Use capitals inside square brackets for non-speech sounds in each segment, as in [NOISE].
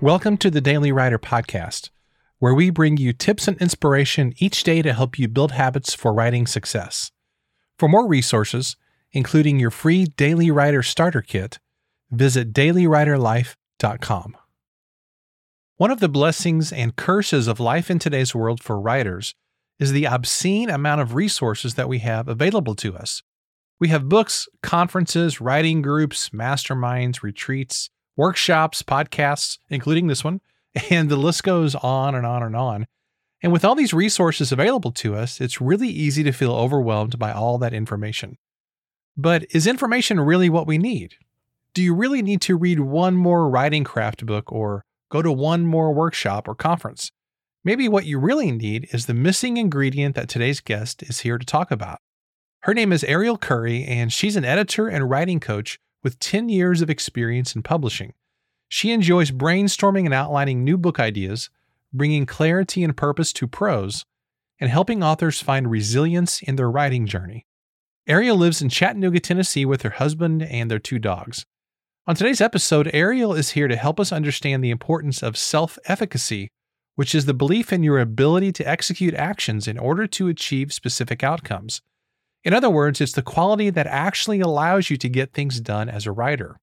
Welcome to the Daily Writer Podcast, where we bring you tips and inspiration each day to help you build habits for writing success. For more resources, including your free Daily Writer Starter Kit, visit dailywriterlife.com. One of the blessings and curses of life in today's world for writers is the obscene amount of resources that we have available to us. We have books, conferences, writing groups, masterminds, retreats, workshops, podcasts, including this one, [LAUGHS] and the list goes on and on and on. And with all these resources available to us, it's really easy to feel overwhelmed by all that information. But is information really what we need? Do you really need to read one more writing craft book or go to one more workshop or conference? Maybe what you really need is the missing ingredient that today's guest is here to talk about. Her name is Ariel Curry, and she's an editor and writing coach with 10 years of experience in publishing. She enjoys brainstorming and outlining new book ideas, bringing clarity and purpose to prose, and helping authors find resilience in their writing journey. Ariel lives in Chattanooga, Tennessee with her husband and their two dogs. On today's episode, Ariel is here to help us understand the importance of self efficacy, which is the belief in your ability to execute actions in order to achieve specific outcomes. In other words, it's the quality that actually allows you to get things done as a writer.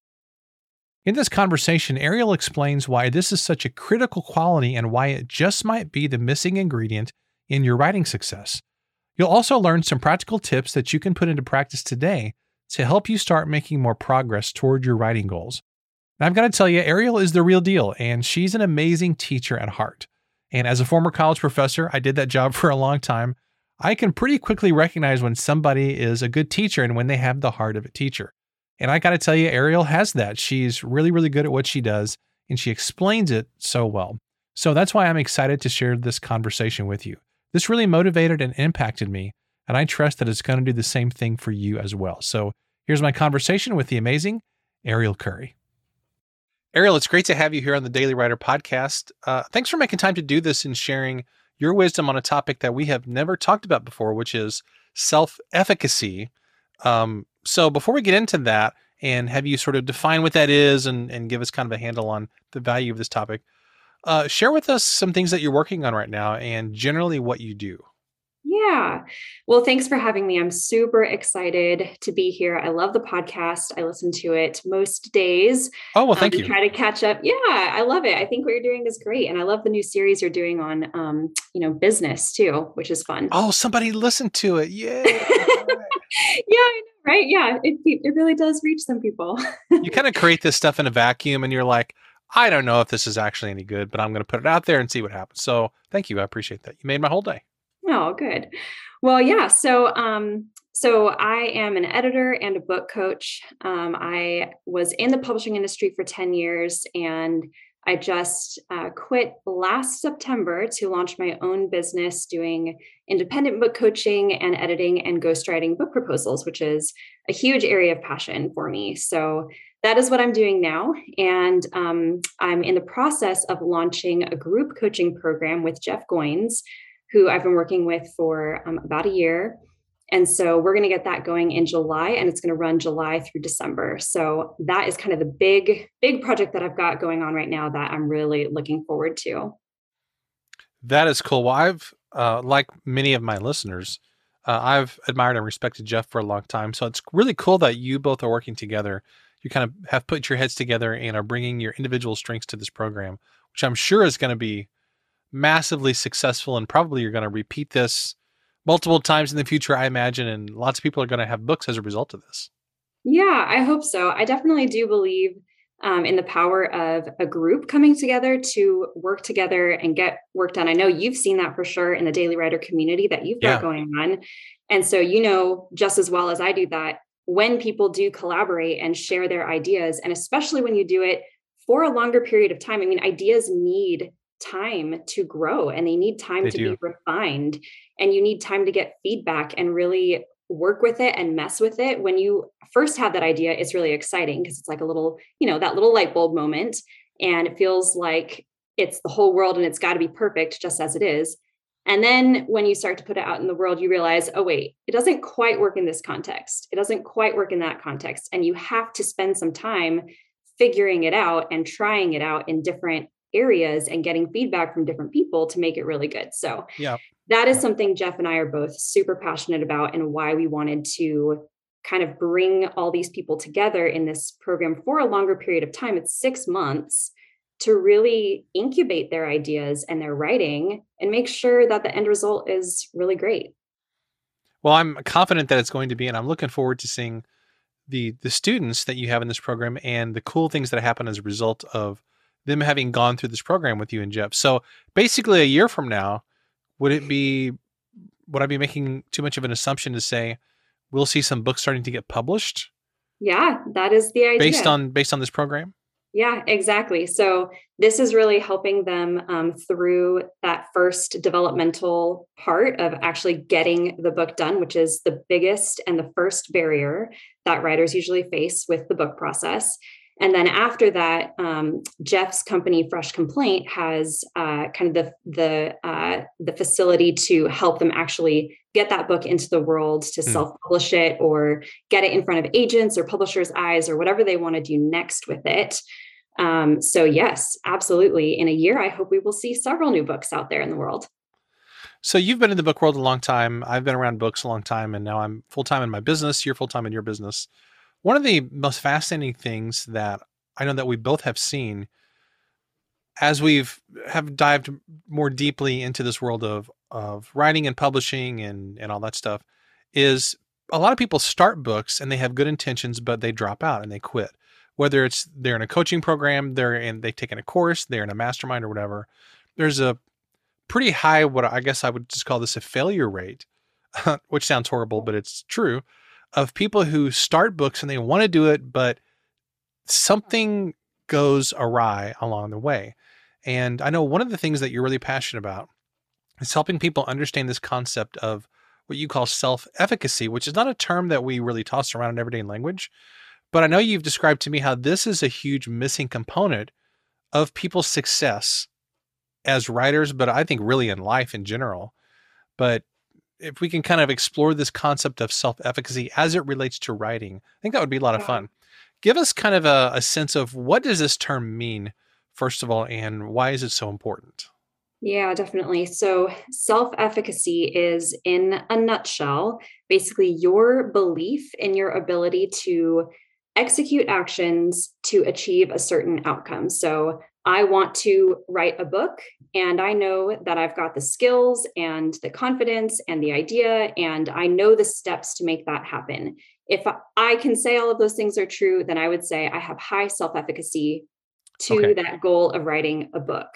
In this conversation, Ariel explains why this is such a critical quality and why it just might be the missing ingredient in your writing success. You'll also learn some practical tips that you can put into practice today to help you start making more progress toward your writing goals. I've got to tell you, Ariel is the real deal, and she's an amazing teacher at heart. And as a former college professor, I did that job [LAUGHS] for a long time. I can pretty quickly recognize when somebody is a good teacher and when they have the heart of a teacher. And I got to tell you, Ariel has that. She's really, really good at what she does, and she explains it so well. So that's why I'm excited to share this conversation with you. This really motivated and impacted me, and I trust that it's going to do the same thing for you as well. So here's my conversation with the amazing Ariel Curry. Ariel, it's great to have you here on the Daily Writer podcast. Uh, thanks for making time to do this and sharing your wisdom on a topic that we have never talked about before, which is self efficacy. Um, so before we get into that and have you sort of define what that is and, and give us kind of a handle on the value of this topic, uh, share with us some things that you're working on right now and generally what you do. Yeah. Well, thanks for having me. I'm super excited to be here. I love the podcast. I listen to it most days. Oh, well, thank um, you. Try to catch up. Yeah, I love it. I think what you're doing is great. And I love the new series you're doing on um, you know, business too, which is fun. Oh, somebody listened to it. [LAUGHS] Yeah. yeah, right. Yeah, it, it really does reach some people. you kind of [LAUGHS] create this stuff in a vacuum and you're like, I don't know if this is actually any good, but I'm going to put it out there and see what happens. So thank you. I appreciate that. You made my whole day. Oh, good. Well, yeah. So, um, so I am an editor and a book coach. Um, I was in the publishing industry for 10 years and I just uh, quit last September to launch my own business doing independent book coaching and editing and ghostwriting book proposals, which is a huge area of passion for me. So that is what I'm doing now. And um, I'm in the process of launching a group coaching program with Jeff Goins, who I've been working with for um, about a year. And so we're going to get that going in July and it's going to run July through December. So that is kind of the big, big project that I've got going on right now that I'm really looking forward to. That is cool. Well, I've, uh, like many of my listeners, uh, I've admired and respected Jeff for a long time. So it's really cool that you both are working together. You kind of have put your heads together and are bringing your individual strengths to this program, which I'm sure is going to be massively successful. And probably you're going to repeat this multiple times in the future, I imagine, and lots of people are going to have books as a result of this. Yeah, I hope so. I definitely do believe um, in the power of a group coming together to work together and get work done. I know you've seen that for sure in the Daily Writer community that you've got yeah. going on. And so, you know, just as well as I do that, when people do collaborate and share their ideas, and especially when you do it for a longer period of time, I mean, ideas need time to grow and they need time they to do. be refined and you need time to get feedback and really work with it and mess with it. When you first have that idea it's really exciting because it's like a little you know that little light bulb moment and it feels like it's the whole world and it's got to be perfect just as it is. And then when you start to put it out in the world you realize oh wait it doesn't quite work in this context. It doesn't quite work in that context. And you have to spend some time figuring it out and trying it out in different areas and getting feedback from different people to make it really good. So, yeah. That is something Jeff and I are both super passionate about and why we wanted to kind of bring all these people together in this program for a longer period of time. It's 6 months to really incubate their ideas and their writing and make sure that the end result is really great. Well, I'm confident that it's going to be, and I'm looking forward to seeing the the students that you have in this program and the cool things that happen as a result of them having gone through this program with you and Jeff. So basically, a year from now, would it be would I be making too much of an assumption to say we'll see some books starting to get published? Yeah, that is the idea. Based on based on this program. Yeah, exactly. So this is really helping them um, through that first developmental part of actually getting the book done, which is the biggest and the first barrier that writers usually face with the book process. And then after that, um, Jeff's company, Fresh Complaint, has uh, kind of the the uh, the facility to help them actually get that book into the world to mm. self publish it or get it in front of agents or publishers' eyes or whatever they want to do next with it. Um, so, yes, absolutely. In a year, I hope we will see several new books out there in the world. So, you've been in the book world a long time. I've been around books a long time, and now I'm full time in my business. You're full time in your business. One of the most fascinating things that I know that we both have seen as we've have dived more deeply into this world of of writing and publishing and and all that stuff is a lot of people start books and they have good intentions but they drop out and they quit. Whether it's they're in a coaching program, they're in they've taken a course, they're in a mastermind or whatever, there's a pretty high what I guess I would just call this a failure rate, [LAUGHS] which sounds horrible, but it's true, of people who start books and they want to do it, but something goes awry along the way. And I know one of the things that you're really passionate about is helping people understand this concept of what you call self efficacy, which is not a term that we really toss around in everyday language, but I know you've described to me how this is a huge missing component of people's success as writers, but I think really in life in general. But if we can kind of explore this concept of self efficacy as it relates to writing, I think that would be a lot of fun. Give us kind of a, a sense of what does this term mean, first of all, and why is it so important? Yeah, definitely. So, self efficacy is, in a nutshell, basically your belief in your ability to execute actions to achieve a certain outcome. So I want to write a book, and I know that I've got the skills and the confidence and the idea, and I know the steps to make that happen. If I can say all of those things are true, then I would say I have high self efficacy to okay. that goal of writing a book.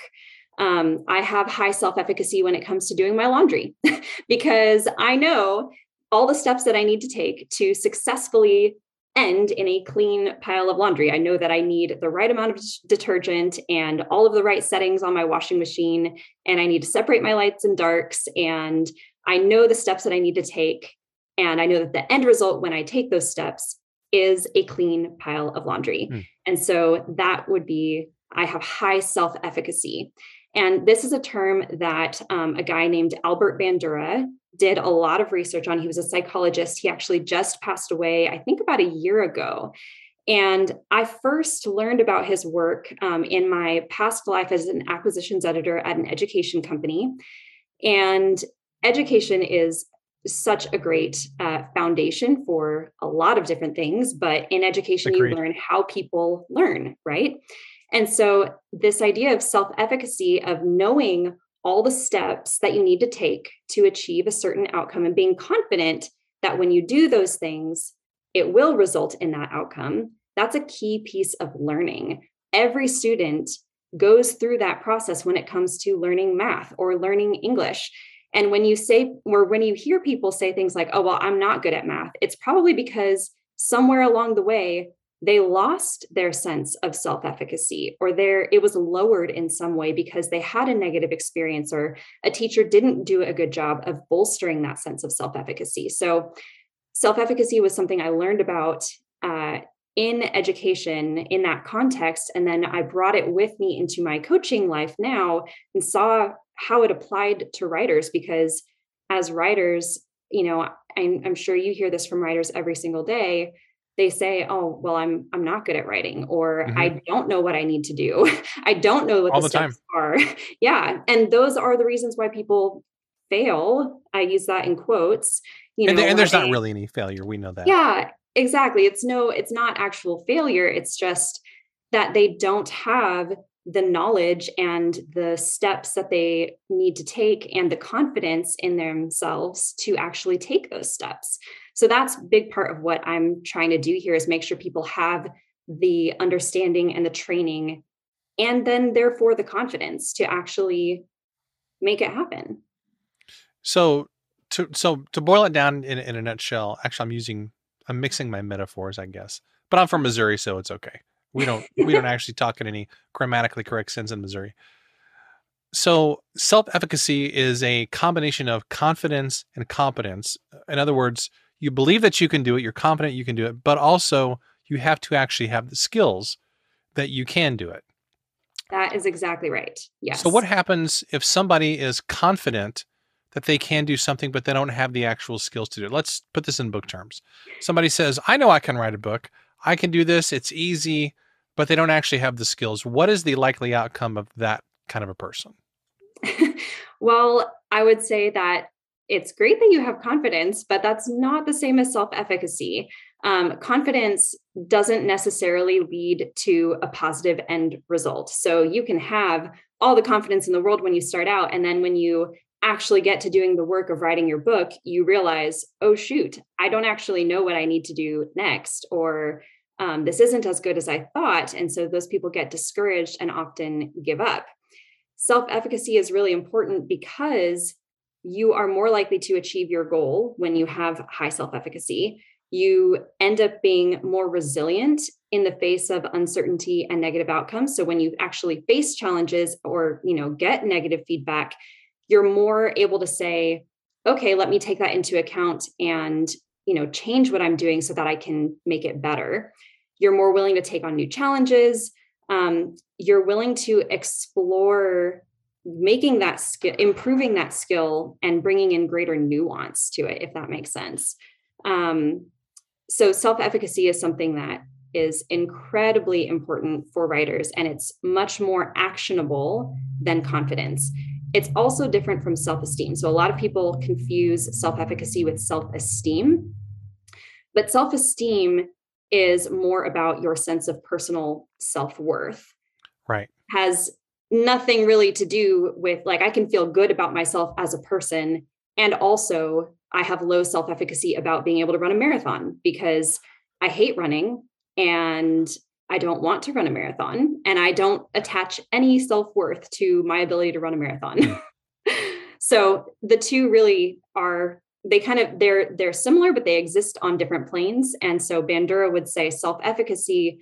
Um, I have high self efficacy when it comes to doing my laundry [LAUGHS] because I know all the steps that I need to take to successfully end in a clean pile of laundry. I know that I need the right amount of detergent and all of the right settings on my washing machine, and I need to separate my lights and darks. And I know the steps that I need to take. And I know that the end result when I take those steps is a clean pile of laundry. Mm. And so that would be, I have high self efficacy. And this is a term that um, a guy named Albert Bandura did a lot of research on. He was a psychologist. He actually just passed away, I think, about a year ago. And I first learned about his work um, in my past life as an acquisitions editor at an education company. And education is such a great uh, foundation for a lot of different things. But in education, Agreed. you learn how people learn, right? And so, this idea of self efficacy, of knowing all the steps that you need to take to achieve a certain outcome and being confident that when you do those things, it will result in that outcome. That's a key piece of learning. Every student goes through that process when it comes to learning math or learning English. And when you say, or when you hear people say things like, oh, well, I'm not good at math, it's probably because somewhere along the way, they lost their sense of self-efficacy or their it was lowered in some way because they had a negative experience or a teacher didn't do a good job of bolstering that sense of self-efficacy. So self-efficacy was something i learned about uh, in education in that context and then i brought it with me into my coaching life now and saw how it applied to writers because as writers you know I'm, I'm sure you hear this from writers every single day they say, "Oh, well, I'm I'm not good at writing," or mm-hmm. "I don't know what I need to do. [LAUGHS] I don't know what All the, the steps time. are." [LAUGHS] yeah, and those are the reasons why people fail. I use that in quotes. You know, and, there, and there's not really any failure. We know that. Yeah, exactly. It's no, it's not actual failure. It's just that they don't have the knowledge and the steps that they need to take and the confidence in themselves to actually take those steps. So that's a big part of what I'm trying to do here is make sure people have the understanding and the training and then therefore the confidence to actually make it happen. So to so to boil it down in, in a nutshell, actually I'm using I'm mixing my metaphors, I guess. But I'm from Missouri, so it's okay. We don't [LAUGHS] we don't actually talk in any grammatically correct sense in Missouri. So self-efficacy is a combination of confidence and competence. In other words, you believe that you can do it, you're confident you can do it, but also you have to actually have the skills that you can do it. That is exactly right. Yes. So what happens if somebody is confident that they can do something but they don't have the actual skills to do it? Let's put this in book terms. Somebody says, "I know I can write a book. I can do this. It's easy, but they don't actually have the skills. What is the likely outcome of that kind of a person? [LAUGHS] well, I would say that it's great that you have confidence, but that's not the same as self efficacy. Um, confidence doesn't necessarily lead to a positive end result. So you can have all the confidence in the world when you start out. And then when you actually get to doing the work of writing your book, you realize, oh, shoot, I don't actually know what I need to do next, or um, this isn't as good as I thought. And so those people get discouraged and often give up. Self efficacy is really important because you are more likely to achieve your goal when you have high self efficacy. You end up being more resilient in the face of uncertainty and negative outcomes. So when you actually face challenges or, you know, get negative feedback, you're more able to say, okay, let me take that into account and, you know, change what I'm doing so that I can make it better. You're more willing to take on new challenges. Um, you're willing to explore making that skill, improving that skill, and bringing in greater nuance to it, if that makes sense. Um, so, self efficacy is something that is incredibly important for writers, and it's much more actionable than confidence. It's also different from self esteem. So, a lot of people confuse self efficacy with self esteem. But self esteem is more about your sense of personal self worth. Right. Has nothing really to do with like, I can feel good about myself as a person. And also, I have low self efficacy about being able to run a marathon because I hate running and I don't want to run a marathon and I don't attach any self worth to my ability to run a marathon. Hmm. [LAUGHS] so the two really are they kind of they're they're similar but they exist on different planes and so bandura would say self efficacy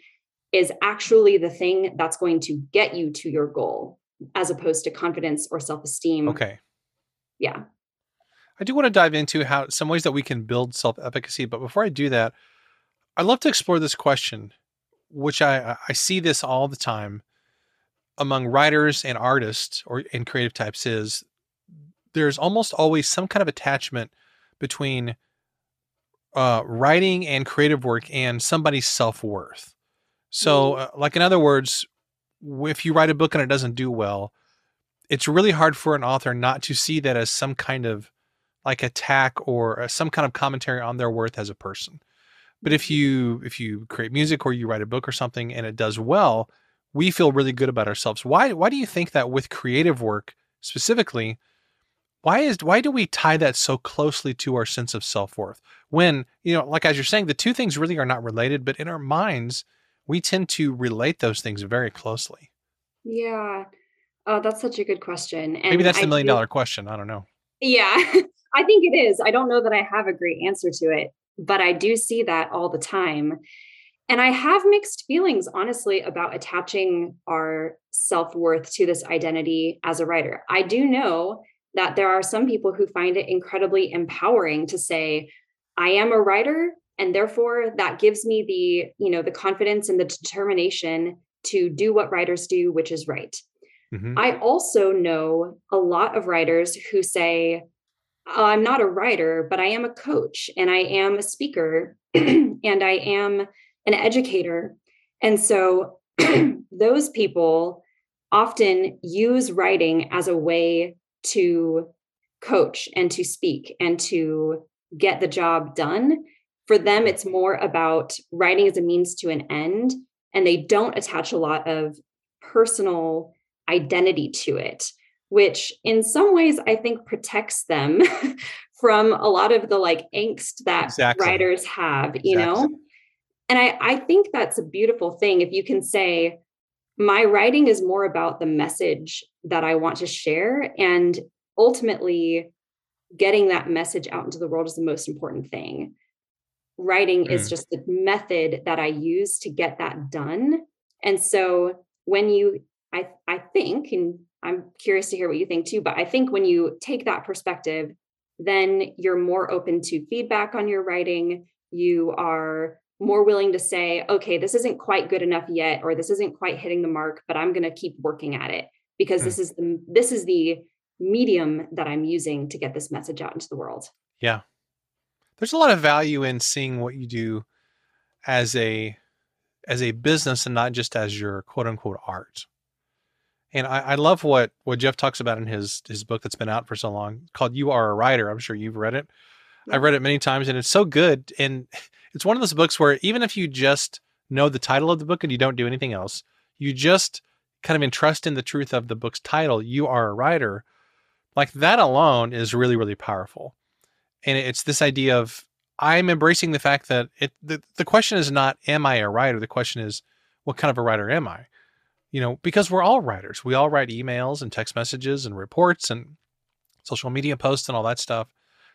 is actually the thing that's going to get you to your goal as opposed to confidence or self esteem. Okay. Yeah. I do want to dive into how some ways that we can build self efficacy, but before I do that, I'd love to explore this question which I I see this all the time among writers and artists or in creative types is there's almost always some kind of attachment between uh, writing and creative work and somebody's self worth. So, mm. uh, like in other words, if you write a book and it doesn't do well, it's really hard for an author not to see that as some kind of like attack or uh, some kind of commentary on their worth as a person. But if you if you create music or you write a book or something and it does well, we feel really good about ourselves. Why why do you think that with creative work specifically, why is why do we tie that so closely to our sense of self-worth? When, you know, like as you're saying, the two things really are not related, but in our minds, we tend to relate those things very closely. Yeah. Oh, that's such a good question. And Maybe that's the million dollar question. I don't know. Yeah, [LAUGHS] I think it is. I don't know that I have a great answer to it but I do see that all the time. And I have mixed feelings, honestly, about attaching our self worth to this identity as a writer. I do know that there are some people who find it incredibly empowering to say, I am a writer, and therefore that gives me the, you know, the confidence and the determination to do what writers do, which is right. Mm-hmm. I also know a lot of writers who say, I'm not a writer, but I am a coach and I am a speaker. [CLEARS THROAT] and I am an educator. And so [CLEARS THROAT] those people often use writing as a way to coach and to speak and to get the job done. For them, it's more about writing as a means to an end, and they don't attach a lot of personal identity to it, which in some ways I think protects them [LAUGHS] from a lot of the like angst that exactly. writers have, you exactly. know? And I, I think that's a beautiful thing if you can say, my writing is more about the message that I want to share. And ultimately, getting that message out into the world is the most important thing. Writing mm. is just the method that I use to get that done. And so when you, I, I think, and I'm curious to hear what you think too, but I think when you take that perspective, then you're more open to feedback on your writing. You are more willing to say, okay, this isn't quite good enough yet, or this isn't quite hitting the mark, but I'm going to keep working at it because mm. this is the this is the medium that I'm using to get this message out into the world. Yeah. There's a lot of value in seeing what you do as a as a business and not just as your quote unquote art. And I, I love what what Jeff talks about in his his book that's been out for so long called You Are a Writer. I'm sure you've read it. I've read it many times and it's so good. And [LAUGHS] it's one of those books where even if you just know the title of the book and you don't do anything else, you just kind of entrust in the truth of the book's title, you are a writer. Like that alone is really, really powerful. And it's this idea of I'm embracing the fact that it the, the question is not am I a writer? The question is what kind of a writer am I? You know, because we're all writers. We all write emails and text messages and reports and social media posts and all that stuff.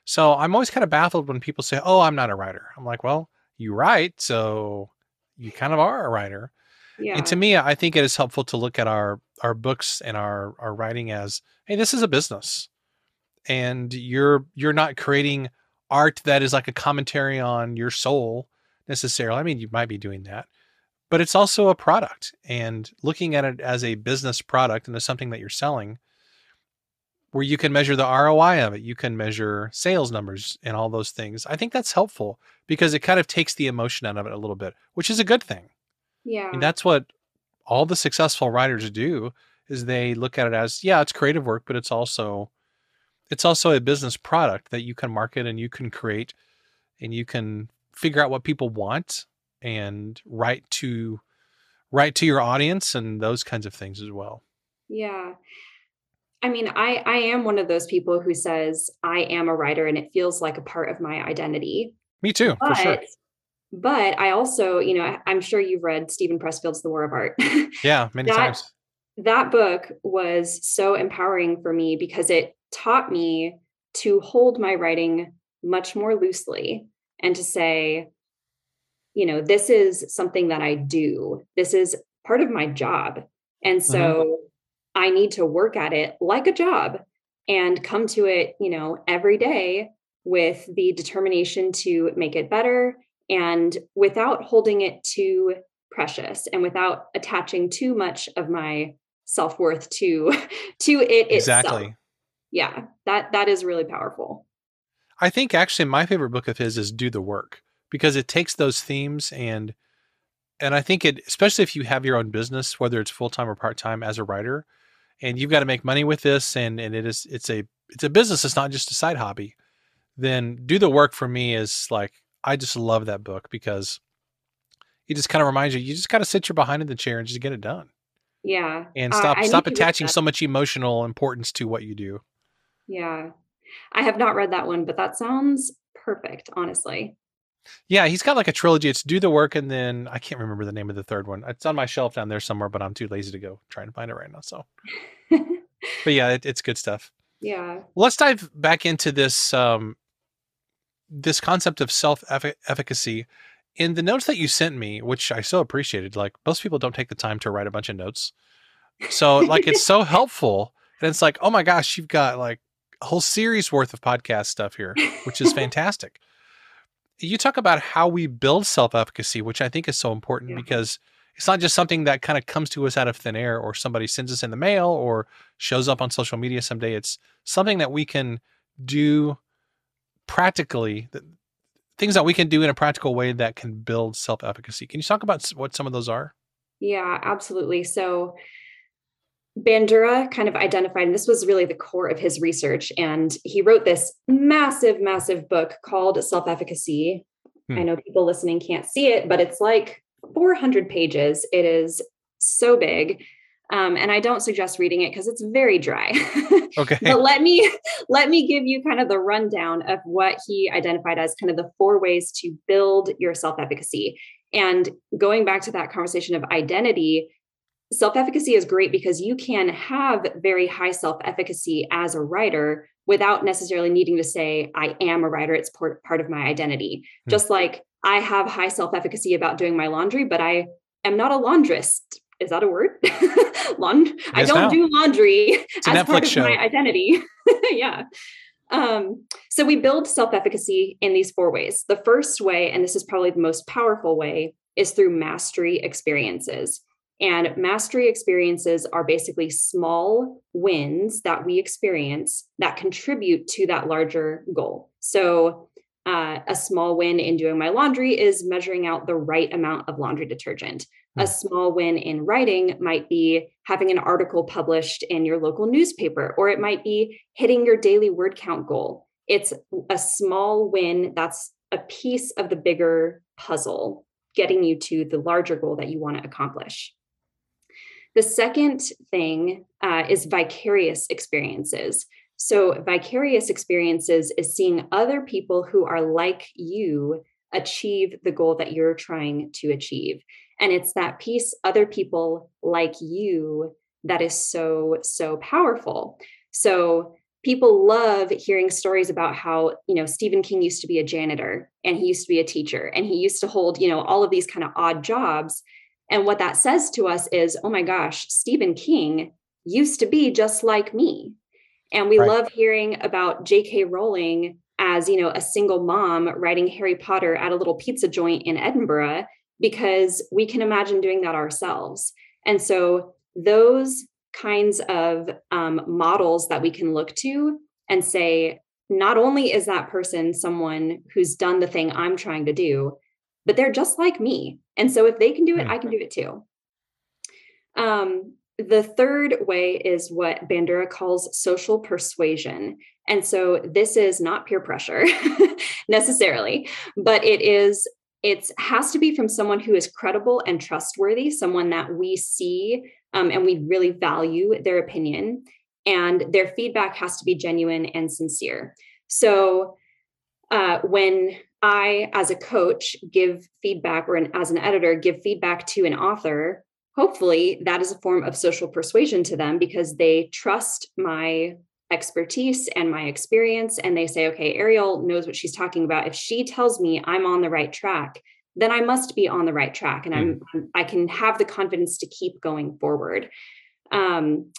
So I'm always kind of baffled when people say, "Oh, I'm not a writer." I'm like, "Well, you write, so you kind of are a writer." Yeah. And to me, I think it is helpful to look at our our books and our our writing as, "Hey, this is a business." And you're you're not creating art that is like a commentary on your soul necessarily. I mean, you might be doing that, but it's also a product and looking at it as a business product and as something that you're selling where you can measure the ROI of it. You can measure sales numbers and all those things. I think that's helpful because it kind of takes the emotion out of it a little bit, which is a good thing. Yeah. And that's what all the successful writers do is they look at it as, yeah, it's creative work, but it's also it's also a business product that you can market and you can create and you can figure out what people want and write to write to your audience and those kinds of things as well. Yeah. I mean, I I am one of those people who says I am a writer and it feels like a part of my identity. Me too, but, for sure. But I also, you know, I'm sure you've read Steven Pressfield's The War of Art. Yeah, many [LAUGHS] that, times. That book was so empowering for me because it taught me to hold my writing much more loosely and to say, you know, this is something that I do. This is part of my job. And mm-hmm. so mm-hmm. I need to work at it like a job and come to it, you know, every day with the determination to make it better and without holding it too precious and without attaching too much of my self-worth to [LAUGHS] to it exactly. Itself. Yeah, that that is really powerful. I think actually my favorite book of his is Do the Work because it takes those themes and and I think it especially if you have your own business whether it's full-time or part-time as a writer and you've got to make money with this and and it is it's a it's a business it's not just a side hobby then do the work for me is like i just love that book because it just kind of reminds you you just got to sit your behind in the chair and just get it done. Yeah and stop uh, stop attaching so much emotional importance to what you do yeah i have not read that one but that sounds perfect honestly yeah, he's got like a trilogy. It's Do the Work, and then I can't remember the name of the third one. It's on my shelf down there somewhere, but I'm too lazy to go try and find it right now. So, [LAUGHS] but yeah, it, it's good stuff. Yeah. Let's dive back into this um, this concept of self efficacy. In the notes that you sent me, which I so appreciated, like most people don't take the time to write a bunch of notes. So, like, it's [LAUGHS] so helpful. And it's like, oh my gosh, you've got like a whole series worth of podcast stuff here, which is [LAUGHS] fantastic you talk about how we build self efficacy, which I think is so important yeah. because it's not just something that kind of comes to us out of thin air or somebody sends us in the mail or shows up on social media someday. It's something that we can do practically things that we can do in a practical way that can build self efficacy. Can you talk about what some of those are? Yeah, absolutely. So, Bandura kind of identified, and this was really the core of his research. And he wrote this massive, massive book called Self Efficacy. Hmm. I know people listening can't see it, but it's like 400 pages. It is so big. Um, and I don't suggest reading it because it's very dry. [LAUGHS] okay. but let me let me give you kind of the rundown of what he identified as kind of the four ways to build your self-efficacy. And going back to that conversation of identity, self efficacy is great because you can have very high self efficacy as a writer without necessarily needing to say, I am a writer. It's part, part of my identity. Hmm. Just like I have high self efficacy about doing my laundry, but I am not a laundress. Is that a word? [LAUGHS] Laund- I don't do laundry it's [LAUGHS] as part of show. my identity. [LAUGHS] yeah. Um, so we build self efficacy in these four ways. The first way, and this is probably the most powerful way, is through mastery experiences. And mastery experiences are basically small wins that we experience that contribute to that larger goal. So, uh, a small win in doing my laundry is measuring out the right amount of laundry detergent. A hmm. small win in writing might be having an article published in your local newspaper, or it might be hitting your daily word count goal. It's a small win that's a piece of the bigger puzzle, getting you to the larger goal that you want to accomplish. The second thing uh, is vicarious experiences. So, vicarious experiences is seeing other people who are like you achieve the goal that you're trying to achieve. And it's that piece, other people like you, that is so, so powerful. So, people love hearing stories about how you know stephen king used to be a janitor and he used to be a teacher and he used to hold you know all of these kind of odd jobs and what that says to us is, oh my gosh, Stephen King used to be just like me. And we right. love hearing about J.K. Rowling as, you know, a single mom writing Harry Potter at a little pizza joint in Edinburgh because we can imagine doing that ourselves. And so those kinds of um, models that we can look to and say, not only is that person someone who's done the thing I'm trying to do, but they're just like me. And so if they can do it, I can do it too. Um, the third way is what Bandura calls social persuasion. And so this is not peer pressure [LAUGHS] necessarily, but it is it has to be from someone who is credible and trustworthy, someone that we see um, and we really value their opinion, and their feedback has to be genuine and sincere. So uh, when I, as a coach, give feedback or an, as an editor, give feedback to an author, hopefully that is a form of social persuasion to them because they trust my expertise and my experience. And they say, okay, Ariel knows what she's talking about. If she tells me I'm on the right track, then I must be on the right track and I'm mm. I can have the confidence to keep going forward. Um,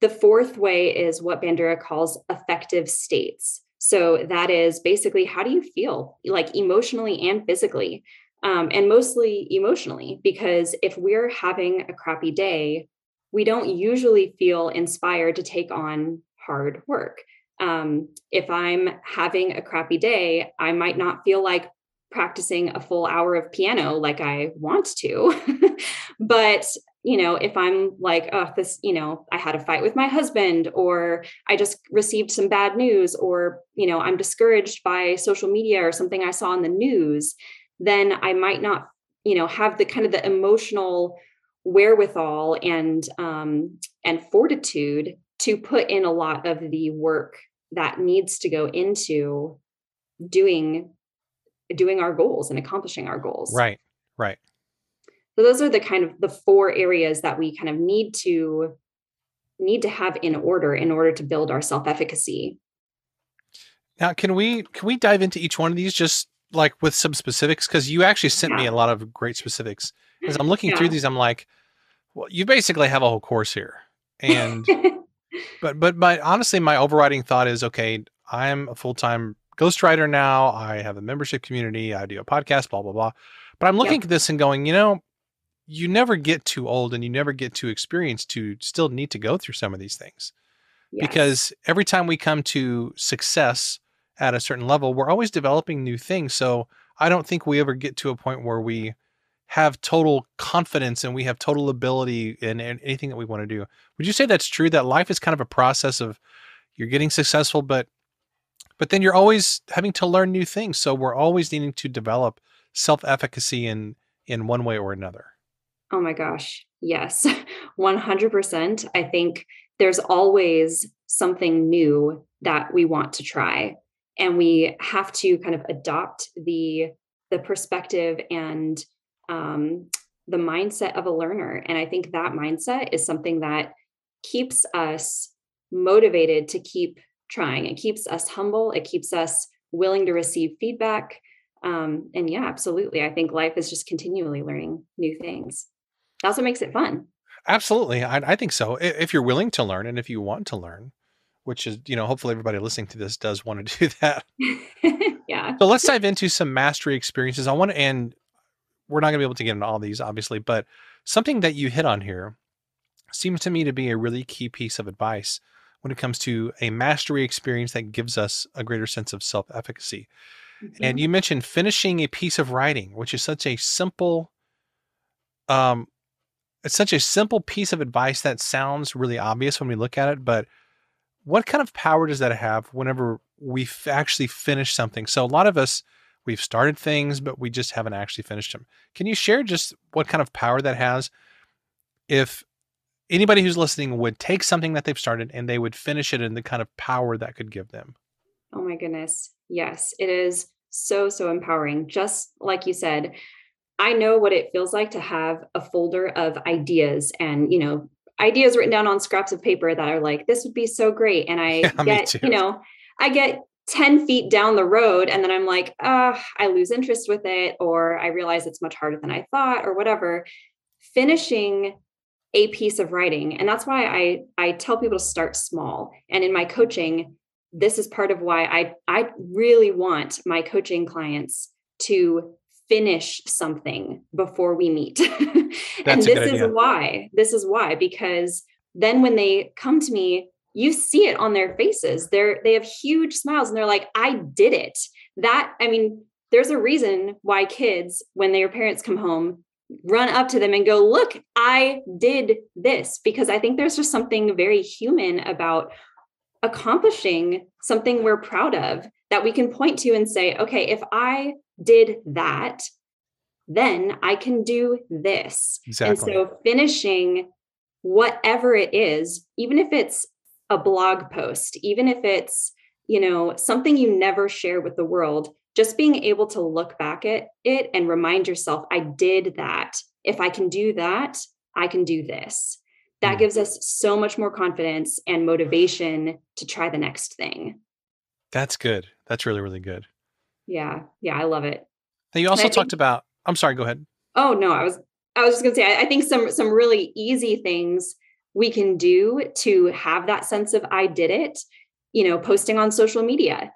the fourth way is what Bandura calls affective states. So that is basically how do you feel, like emotionally and physically, um, and mostly emotionally, because if we're having a crappy day, we don't usually feel inspired to take on hard work. Um, if I'm having a crappy day, I might not feel like practicing a full hour of piano like I want to. [LAUGHS] but you know, if I'm like, oh, this, you know, I had a fight with my husband, or I just received some bad news, or, you know, I'm discouraged by social media or something I saw in the news, then I might not, you know, have the kind of the emotional wherewithal and um, and fortitude to put in a lot of the work that needs to go into doing doing our goals and accomplishing our goals. Right. Right. So those are the kind of the four areas that we kind of need to need to have in order in order to build our self-efficacy. Now, can we can we dive into each one of these just like with some specifics because you actually sent yeah. me a lot of great specifics. As I'm looking yeah. through these, I'm like, well, you basically have a whole course here. And [LAUGHS] but but my honestly, my overriding thought is okay, I'm a full-time ghostwriter now. I have a membership community. I do a podcast, blah, blah, blah. But I'm looking at this and going, you know, you never get too old and you never get too experienced to still need to go through some of these things. Yes. Because every time we come to success at a certain level, we're always developing new things. So I don't think we ever get to a point where we have total confidence and we have total ability in, in anything that we want to do. Would you say that's true? That life is kind of a process of you're getting successful, but but then you're always having to learn new things. So we're always needing to develop self-efficacy in in one way or another. Oh my gosh. Yes. [LAUGHS] 100%. I think there's always something new that we want to try and we have to kind of adopt the the perspective and um, the mindset of a learner and i think that mindset is something that keeps us motivated to keep trying it keeps us humble it keeps us willing to receive feedback um, and yeah absolutely i think life is just continually learning new things that's what makes it fun. Absolutely I, I think so if you're willing to learn and if you want to learn which is you know hopefully everybody listening to this does want to [LAUGHS] do that. [LAUGHS] Yeah. So let's dive into some mastery experiences i want to and we're not going to be able to get into all these obviously but something that you hit on here seems to me to be a really key piece of advice when it comes to a mastery experience that gives us a greater sense of self-efficacy. Mm-hmm. and you mentioned finishing a piece of writing which is such a simple um it's such a simple piece of advice that sounds really obvious when we look at it but what kind of power does that have whenever we actually finish something? So a lot of us we've started things but we just haven't actually finished them. Can you share just what kind of power that has if anybody who's listening would take something that they've started and they would finish it and the kind of power that could give them? Oh my goodness. Yes, it is so so empowering. Just like you said, I know what it feels like to have a folder of ideas and, you know, ideas written down on scraps of paper that are like, this would be so great. And I [LAUGHS] yeah, get, you know, I get 10 feet down the road and then I'm like, uh, I lose interest with it, or I realize it's much harder than I thought, or whatever. Finishing a piece of writing. And that's why I I tell people to start small. And in my coaching, this is part of why I I really want my coaching clients to finish something before we meet. [LAUGHS] and this is why. This is why because then when they come to me, you see it on their faces. They're they have huge smiles and they're like, "I did it." That I mean, there's a reason why kids when their parents come home run up to them and go, "Look, I did this." Because I think there's just something very human about accomplishing something we're proud of that we can point to and say, "Okay, if I did that, then I can do this. Exactly. And so finishing whatever it is, even if it's a blog post, even if it's, you know, something you never share with the world, just being able to look back at it and remind yourself, I did that. If I can do that, I can do this. That mm. gives us so much more confidence and motivation to try the next thing. That's good. That's really, really good. Yeah. Yeah. I love it. Now, you also talked about, I'm sorry, go ahead. Oh, no, I was, I was just going to say, I, I think some, some really easy things we can do to have that sense of I did it, you know, posting on social media.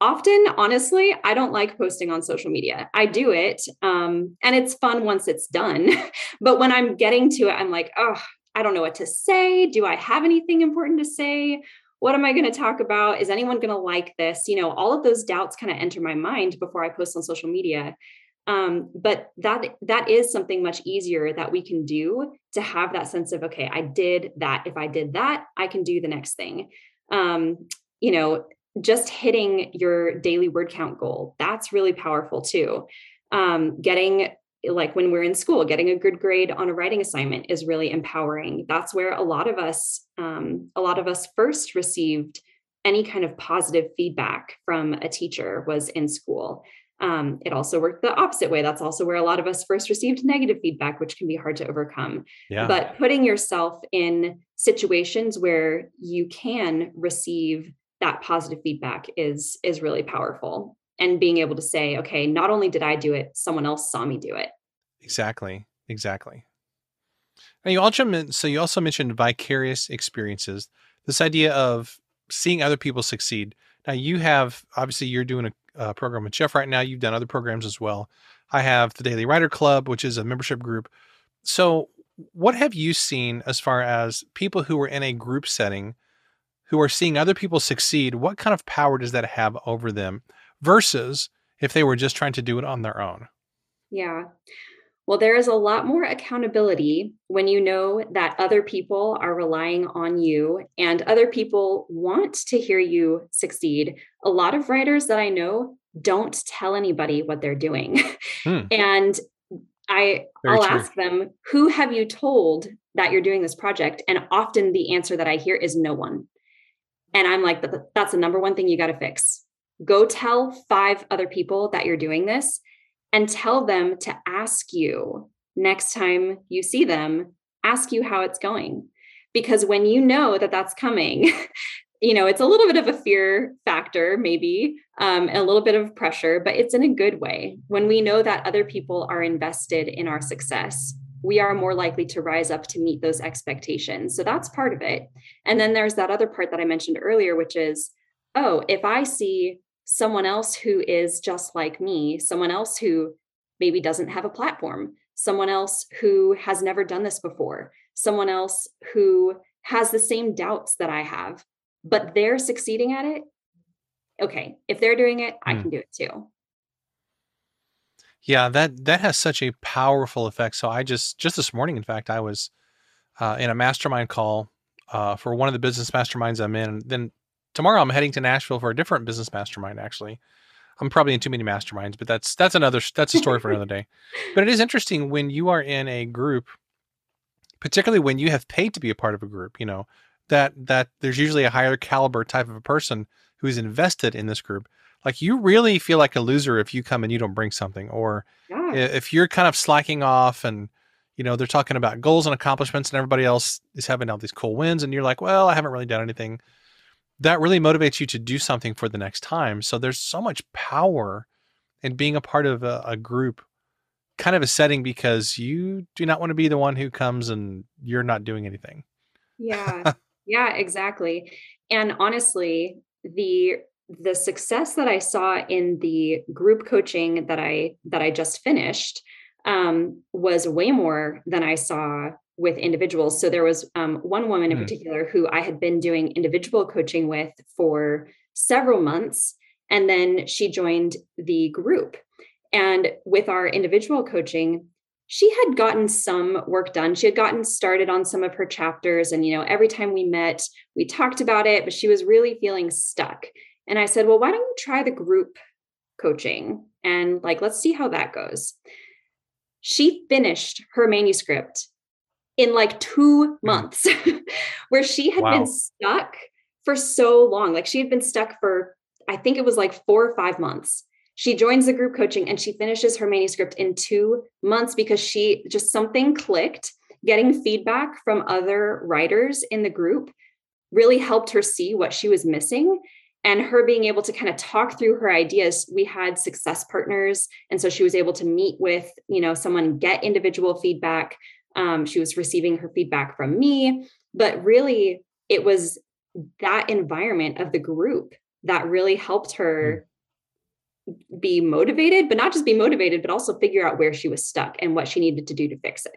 Often, honestly, I don't like posting on social media. I do it um, and it's fun once it's done. [LAUGHS] but when I'm getting to it, I'm like, oh, I don't know what to say. Do I have anything important to say? What am I going to talk about? Is anyone going to like this? You know, all of those doubts kind of enter my mind before I post on social media. Um, but that that is something much easier that we can do to have that sense of okay, I did that. If I did that, I can do the next thing. Um, you know, just hitting your daily word count goal that's really powerful too. Um, getting like when we're in school getting a good grade on a writing assignment is really empowering. That's where a lot of us um, a lot of us first received any kind of positive feedback from a teacher was in school. Um, it also worked the opposite way. That's also where a lot of us first received negative feedback which can be hard to overcome. Yeah. but putting yourself in situations where you can receive that positive feedback is is really powerful and being able to say, okay, not only did I do it, someone else saw me do it. Exactly. Exactly. And you also so you also mentioned vicarious experiences. This idea of seeing other people succeed. Now you have obviously you're doing a, a program with Jeff right now. You've done other programs as well. I have the Daily Writer Club, which is a membership group. So, what have you seen as far as people who are in a group setting who are seeing other people succeed? What kind of power does that have over them? Versus if they were just trying to do it on their own. Yeah. Well, there is a lot more accountability when you know that other people are relying on you and other people want to hear you succeed. A lot of writers that I know don't tell anybody what they're doing. Hmm. [LAUGHS] and I Very I'll true. ask them, "Who have you told that you're doing this project?" And often the answer that I hear is no one. And I'm like, that's the number one thing you got to fix. Go tell five other people that you're doing this and tell them to ask you next time you see them, ask you how it's going. Because when you know that that's coming, [LAUGHS] you know, it's a little bit of a fear factor, maybe, um, a little bit of pressure, but it's in a good way. When we know that other people are invested in our success, we are more likely to rise up to meet those expectations. So that's part of it. And then there's that other part that I mentioned earlier, which is, oh, if I see someone else who is just like me, someone else who maybe doesn't have a platform, someone else who has never done this before, someone else who has the same doubts that I have, but they're succeeding at it. Okay, if they're doing it, I hmm. can do it too. Yeah, that that has such a powerful effect. So I just just this morning, in fact, I was uh, in a mastermind call uh, for one of the business masterminds I'm in. And Then tomorrow I'm heading to Nashville for a different business mastermind. Actually, I'm probably in too many masterminds, but that's that's another that's a story for another day. [LAUGHS] But it is interesting when you are in a group, particularly when you have paid to be a part of a group. You know that that there's usually a higher caliber type of a person who's invested in this group. Like you really feel like a loser if you come and you don't bring something, or yeah. if you're kind of slacking off and you know they're talking about goals and accomplishments and everybody else is having all these cool wins and you're like well i haven't really done anything that really motivates you to do something for the next time. So there's so much power in being a part of a, a group, kind of a setting because you do not want to be the one who comes and you're not doing anything. Yeah. [LAUGHS] yeah, exactly. And honestly, the the success that I saw in the group coaching that I that I just finished um, was way more than I saw with individuals. So there was um, one woman in mm. particular who I had been doing individual coaching with for several months. And then she joined the group. And with our individual coaching, she had gotten some work done. She had gotten started on some of her chapters. And, you know, every time we met, we talked about it, but she was really feeling stuck. And I said, well, why don't you try the group coaching? And like, let's see how that goes. She finished her manuscript in like two hmm. months, [LAUGHS] where she had wow. been stuck for so long. Like she had been stuck for, I think it was like four or five months. She joins the group coaching and she finishes her manuscript in two months because she just something clicked. Getting feedback from other writers in the group really helped her see what she was missing and her being able to kind of talk through her ideas we had success partners and so she was able to meet with you know someone get individual feedback um, she was receiving her feedback from me, but really it was that environment of the group that really helped her mm. be motivated, but not just be motivated, but also figure out where she was stuck and what she needed to do to fix it.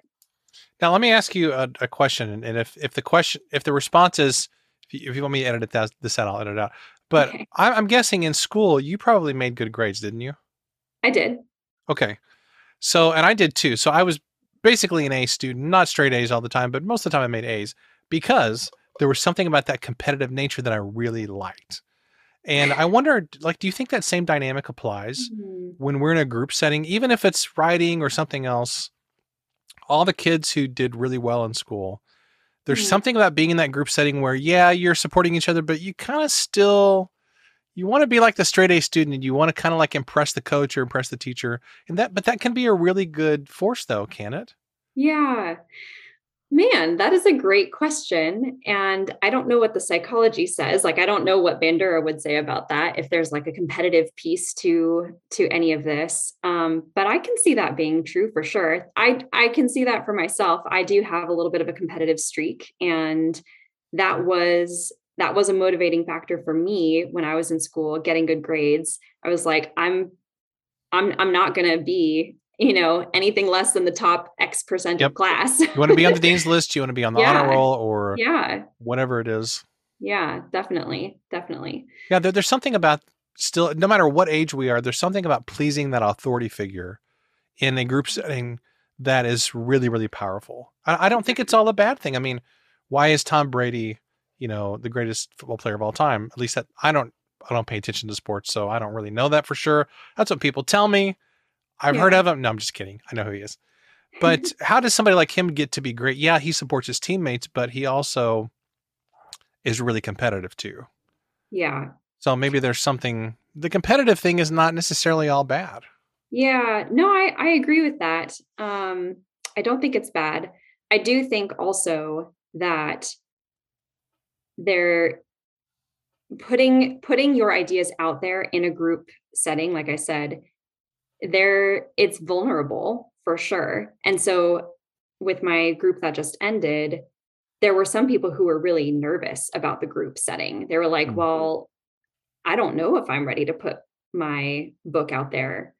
Now, let me ask you a, a question, and if if the question, if the response is, if you, if you want me to edit that, this out, I'll edit it out. But okay. I'm guessing in school you probably made good grades, didn't you? I did. Okay, so and I did too. So I was basically an A student, not straight A's all the time, but most of the time I made A's because there was something about that competitive nature that I really liked. And I [LAUGHS] wonder, like, do you think that same dynamic applies mm-hmm. when we're in a group setting, even if it's writing or something else? All the kids who did really well in school, there's mm-hmm. something about being in that group setting where, yeah, you're supporting each other, but you kind of still you want to be like the straight A student and you want to kind of like impress the coach or impress the teacher. And that but that can be a really good force though, can it? Yeah. Man, that is a great question. And I don't know what the psychology says. Like I don't know what Bandura would say about that if there's like a competitive piece to to any of this. Um, but I can see that being true for sure. I I can see that for myself. I do have a little bit of a competitive streak and that was that was a motivating factor for me when I was in school getting good grades. I was like, I'm I'm I'm not going to be, you know, anything less than the top X percent yep. of class. you want to be on the [LAUGHS] dean's list, you want to be on the yeah. honor roll or yeah. whatever it is. Yeah, definitely. Definitely. Yeah, there, there's something about still, no matter what age we are, there's something about pleasing that authority figure in a group setting that is really, really powerful. I, I don't think it's all a bad thing. I mean, why is Tom Brady, you know, the greatest football player of all time? At least that I don't, I don't pay attention to sports, so I don't really know that for sure. That's what people tell me. I've yeah. heard of him. No, I'm just kidding. I know who he is. But [LAUGHS] how does somebody like him get to be great? Yeah, he supports his teammates, but he also is really competitive too. Yeah. So maybe there's something the competitive thing is not necessarily all bad. Yeah, no, I, I agree with that. Um, I don't think it's bad. I do think also that they're putting putting your ideas out there in a group setting, like I said, there it's vulnerable for sure. And so with my group that just ended, there were some people who were really nervous about the group setting. They were like, mm-hmm. well, I don't know if I'm ready to put my book out there.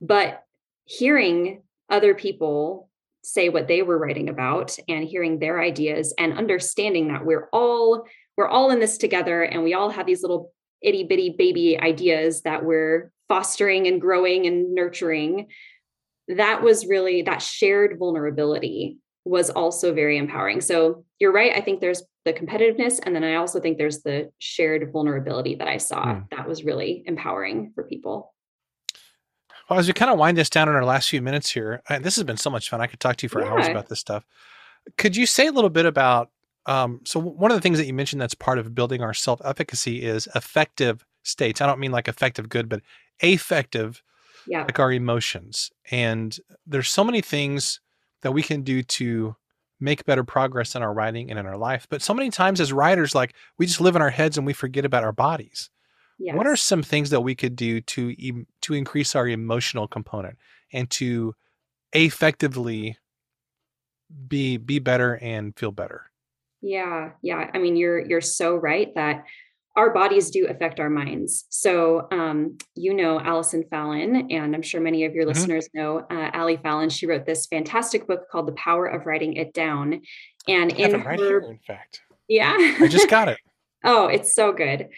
But hearing other people say what they were writing about and hearing their ideas and understanding that we're all we're all in this together and we all have these little itty bitty baby ideas that we're fostering and growing and nurturing that was really that shared vulnerability was also very empowering so you're right i think there's the competitiveness and then i also think there's the shared vulnerability that i saw mm. that was really empowering for people well, as we kind of wind this down in our last few minutes here, this has been so much fun. I could talk to you for yeah. hours about this stuff. Could you say a little bit about? Um, so, one of the things that you mentioned that's part of building our self efficacy is affective states. I don't mean like effective good, but affective, yeah. like our emotions. And there's so many things that we can do to make better progress in our writing and in our life. But so many times as writers, like we just live in our heads and we forget about our bodies. Yes. What are some things that we could do to to increase our emotional component and to effectively be be better and feel better? Yeah, yeah. I mean, you're you're so right that our bodies do affect our minds. So, um, you know, Allison Fallon, and I'm sure many of your mm-hmm. listeners know uh, Ali Fallon. She wrote this fantastic book called The Power of Writing It Down. And in her, here, in fact, yeah, I just got it. [LAUGHS] oh, it's so good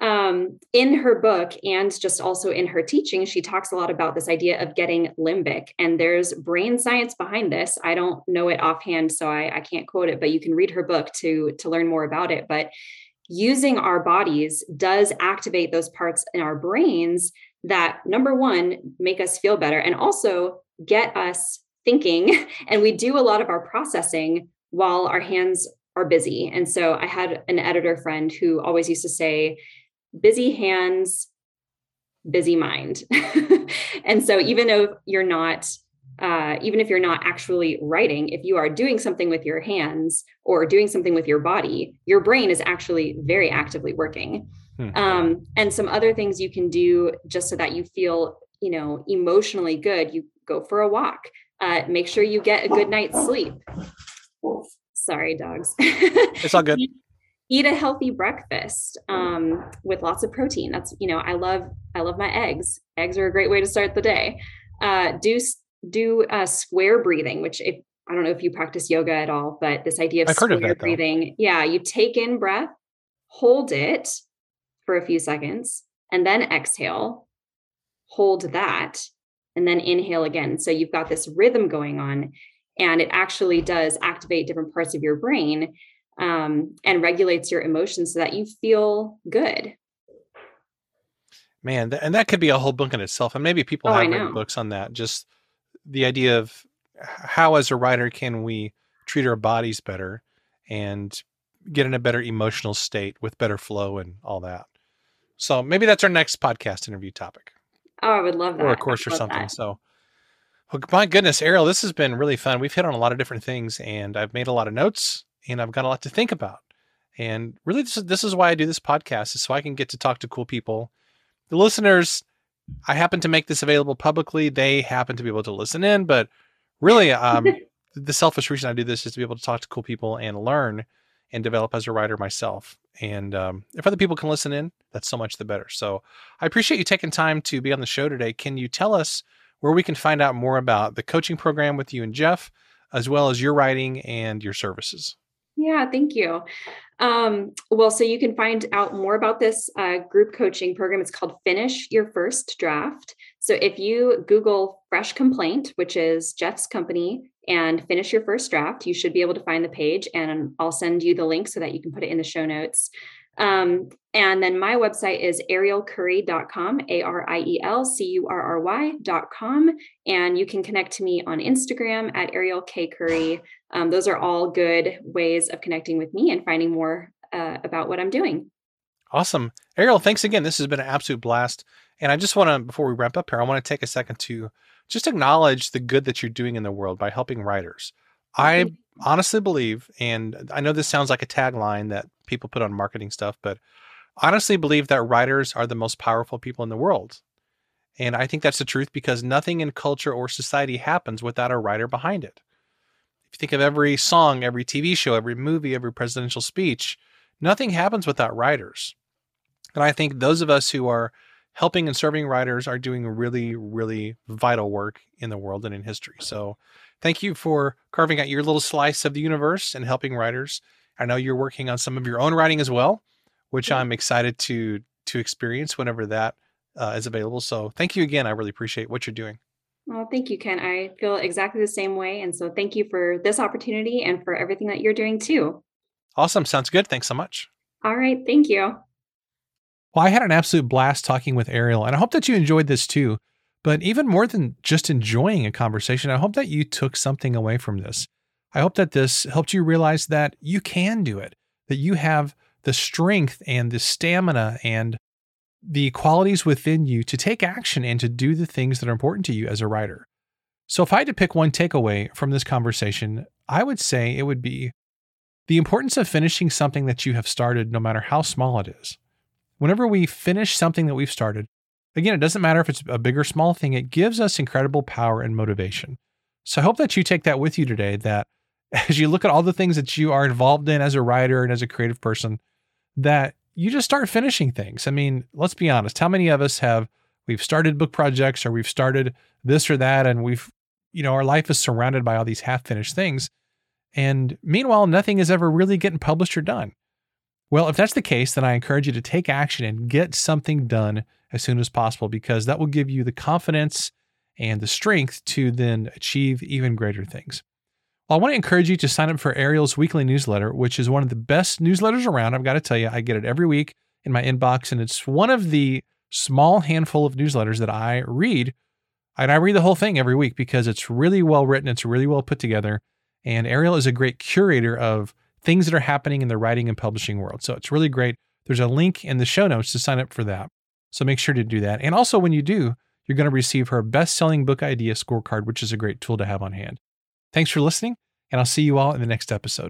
um, in her book and just also in her teaching, she talks a lot about this idea of getting limbic. And there's brain science behind this. I don't know it offhand, so I, I can't quote it, but you can read her book to, to learn more about it. But using our bodies does activate those parts in our brains that, number one, make us feel better and also get us thinking. [LAUGHS] And we do a lot of our processing while our hands are busy. And so I had an editor friend who always used to say, busy hands, busy mind. [LAUGHS] and so even if you're not uh, even if you're not actually writing, if you are doing something with your hands or doing something with your body, your brain is actually very actively working. Hmm. Um, and some other things you can do just so that you feel, you know, emotionally good. You go for a walk. Uh, make sure you get a good night's sleep. Sorry, dogs. it's all good [LAUGHS] eat a healthy breakfast um, with lots of protein. That's you know i love i love my eggs. Eggs are a great way to start the day. Uh, do do uh, square breathing which if i don't know if you practice yoga at all but this idea of I've square of that, breathing yeah you take in breath hold it for a few seconds and then exhale hold that and then inhale again. So you've got this rhythm going on and it actually does activate different parts of your brain um, and regulates your emotions so that you feel good. Man, and that could be a whole book in itself. And maybe people oh, have written books on that. Just the idea of how, as a writer, can we treat our bodies better and get in a better emotional state with better flow and all that. So maybe that's our next podcast interview topic. Oh, I would love that. Or a course or something. That. So, well, my goodness, Ariel, this has been really fun. We've hit on a lot of different things and I've made a lot of notes and I've got a lot to think about. And really, this is, this is why I do this podcast, is so I can get to talk to cool people. The listeners, I happen to make this available publicly. They happen to be able to listen in, but really, um, [LAUGHS] the selfish reason I do this is to be able to talk to cool people and learn and develop as a writer myself. And um, if other people can listen in, that's so much the better. So I appreciate you taking time to be on the show today. Can you tell us where we can find out more about the coaching program with you and Jeff, as well as your writing and your services? Yeah, thank you. Um, well, so you can find out more about this uh, group coaching program. It's called Finish Your First Draft. So if you Google Fresh Complaint, which is Jeff's company, and finish your first draft, you should be able to find the page. And I'll send you the link so that you can put it in the show notes. Um, and then my website is arielcurry.com, A R I E L C U R R Y.com. And you can connect to me on Instagram at Ariel K. Curry. Um, those are all good ways of connecting with me and finding more uh, about what I'm doing. Awesome. Ariel, thanks again. This has been an absolute blast. And I just want to, before we wrap up here, I want to take a second to just acknowledge the good that you're doing in the world by helping writers. I honestly believe, and I know this sounds like a tagline that people put on marketing stuff, but honestly believe that writers are the most powerful people in the world. And I think that's the truth because nothing in culture or society happens without a writer behind it. If you think of every song, every TV show, every movie, every presidential speech, nothing happens without writers. And I think those of us who are helping and serving writers are doing really, really vital work in the world and in history. So thank you for carving out your little slice of the universe and helping writers. I know you're working on some of your own writing as well, which I'm excited to to experience whenever that uh, is available. So thank you again. I really appreciate what you're doing. Well, thank you, Ken. I feel exactly the same way. And so thank you for this opportunity and for everything that you're doing too. Awesome. Sounds good. Thanks so much. All right. Thank you. Well, I had an absolute blast talking with Ariel, and I hope that you enjoyed this too. But even more than just enjoying a conversation, I hope that you took something away from this. I hope that this helped you realize that you can do it, that you have the strength and the stamina and the qualities within you to take action and to do the things that are important to you as a writer. So, if I had to pick one takeaway from this conversation, I would say it would be the importance of finishing something that you have started, no matter how small it is. Whenever we finish something that we've started, again, it doesn't matter if it's a big or small thing, it gives us incredible power and motivation. So, I hope that you take that with you today that [LAUGHS] as you look at all the things that you are involved in as a writer and as a creative person, that you just start finishing things. I mean, let's be honest. How many of us have we've started book projects or we've started this or that, and we've, you know, our life is surrounded by all these half finished things. And meanwhile, nothing is ever really getting published or done. Well, if that's the case, then I encourage you to take action and get something done as soon as possible because that will give you the confidence and the strength to then achieve even greater things. Well, I want to encourage you to sign up for Ariel's weekly newsletter, which is one of the best newsletters around. I've got to tell you, I get it every week in my inbox, and it's one of the small handful of newsletters that I read. And I read the whole thing every week because it's really well written, it's really well put together. And Ariel is a great curator of things that are happening in the writing and publishing world. So it's really great. There's a link in the show notes to sign up for that. So make sure to do that. And also, when you do, you're going to receive her best selling book idea scorecard, which is a great tool to have on hand. Thanks for listening, and I'll see you all in the next episode.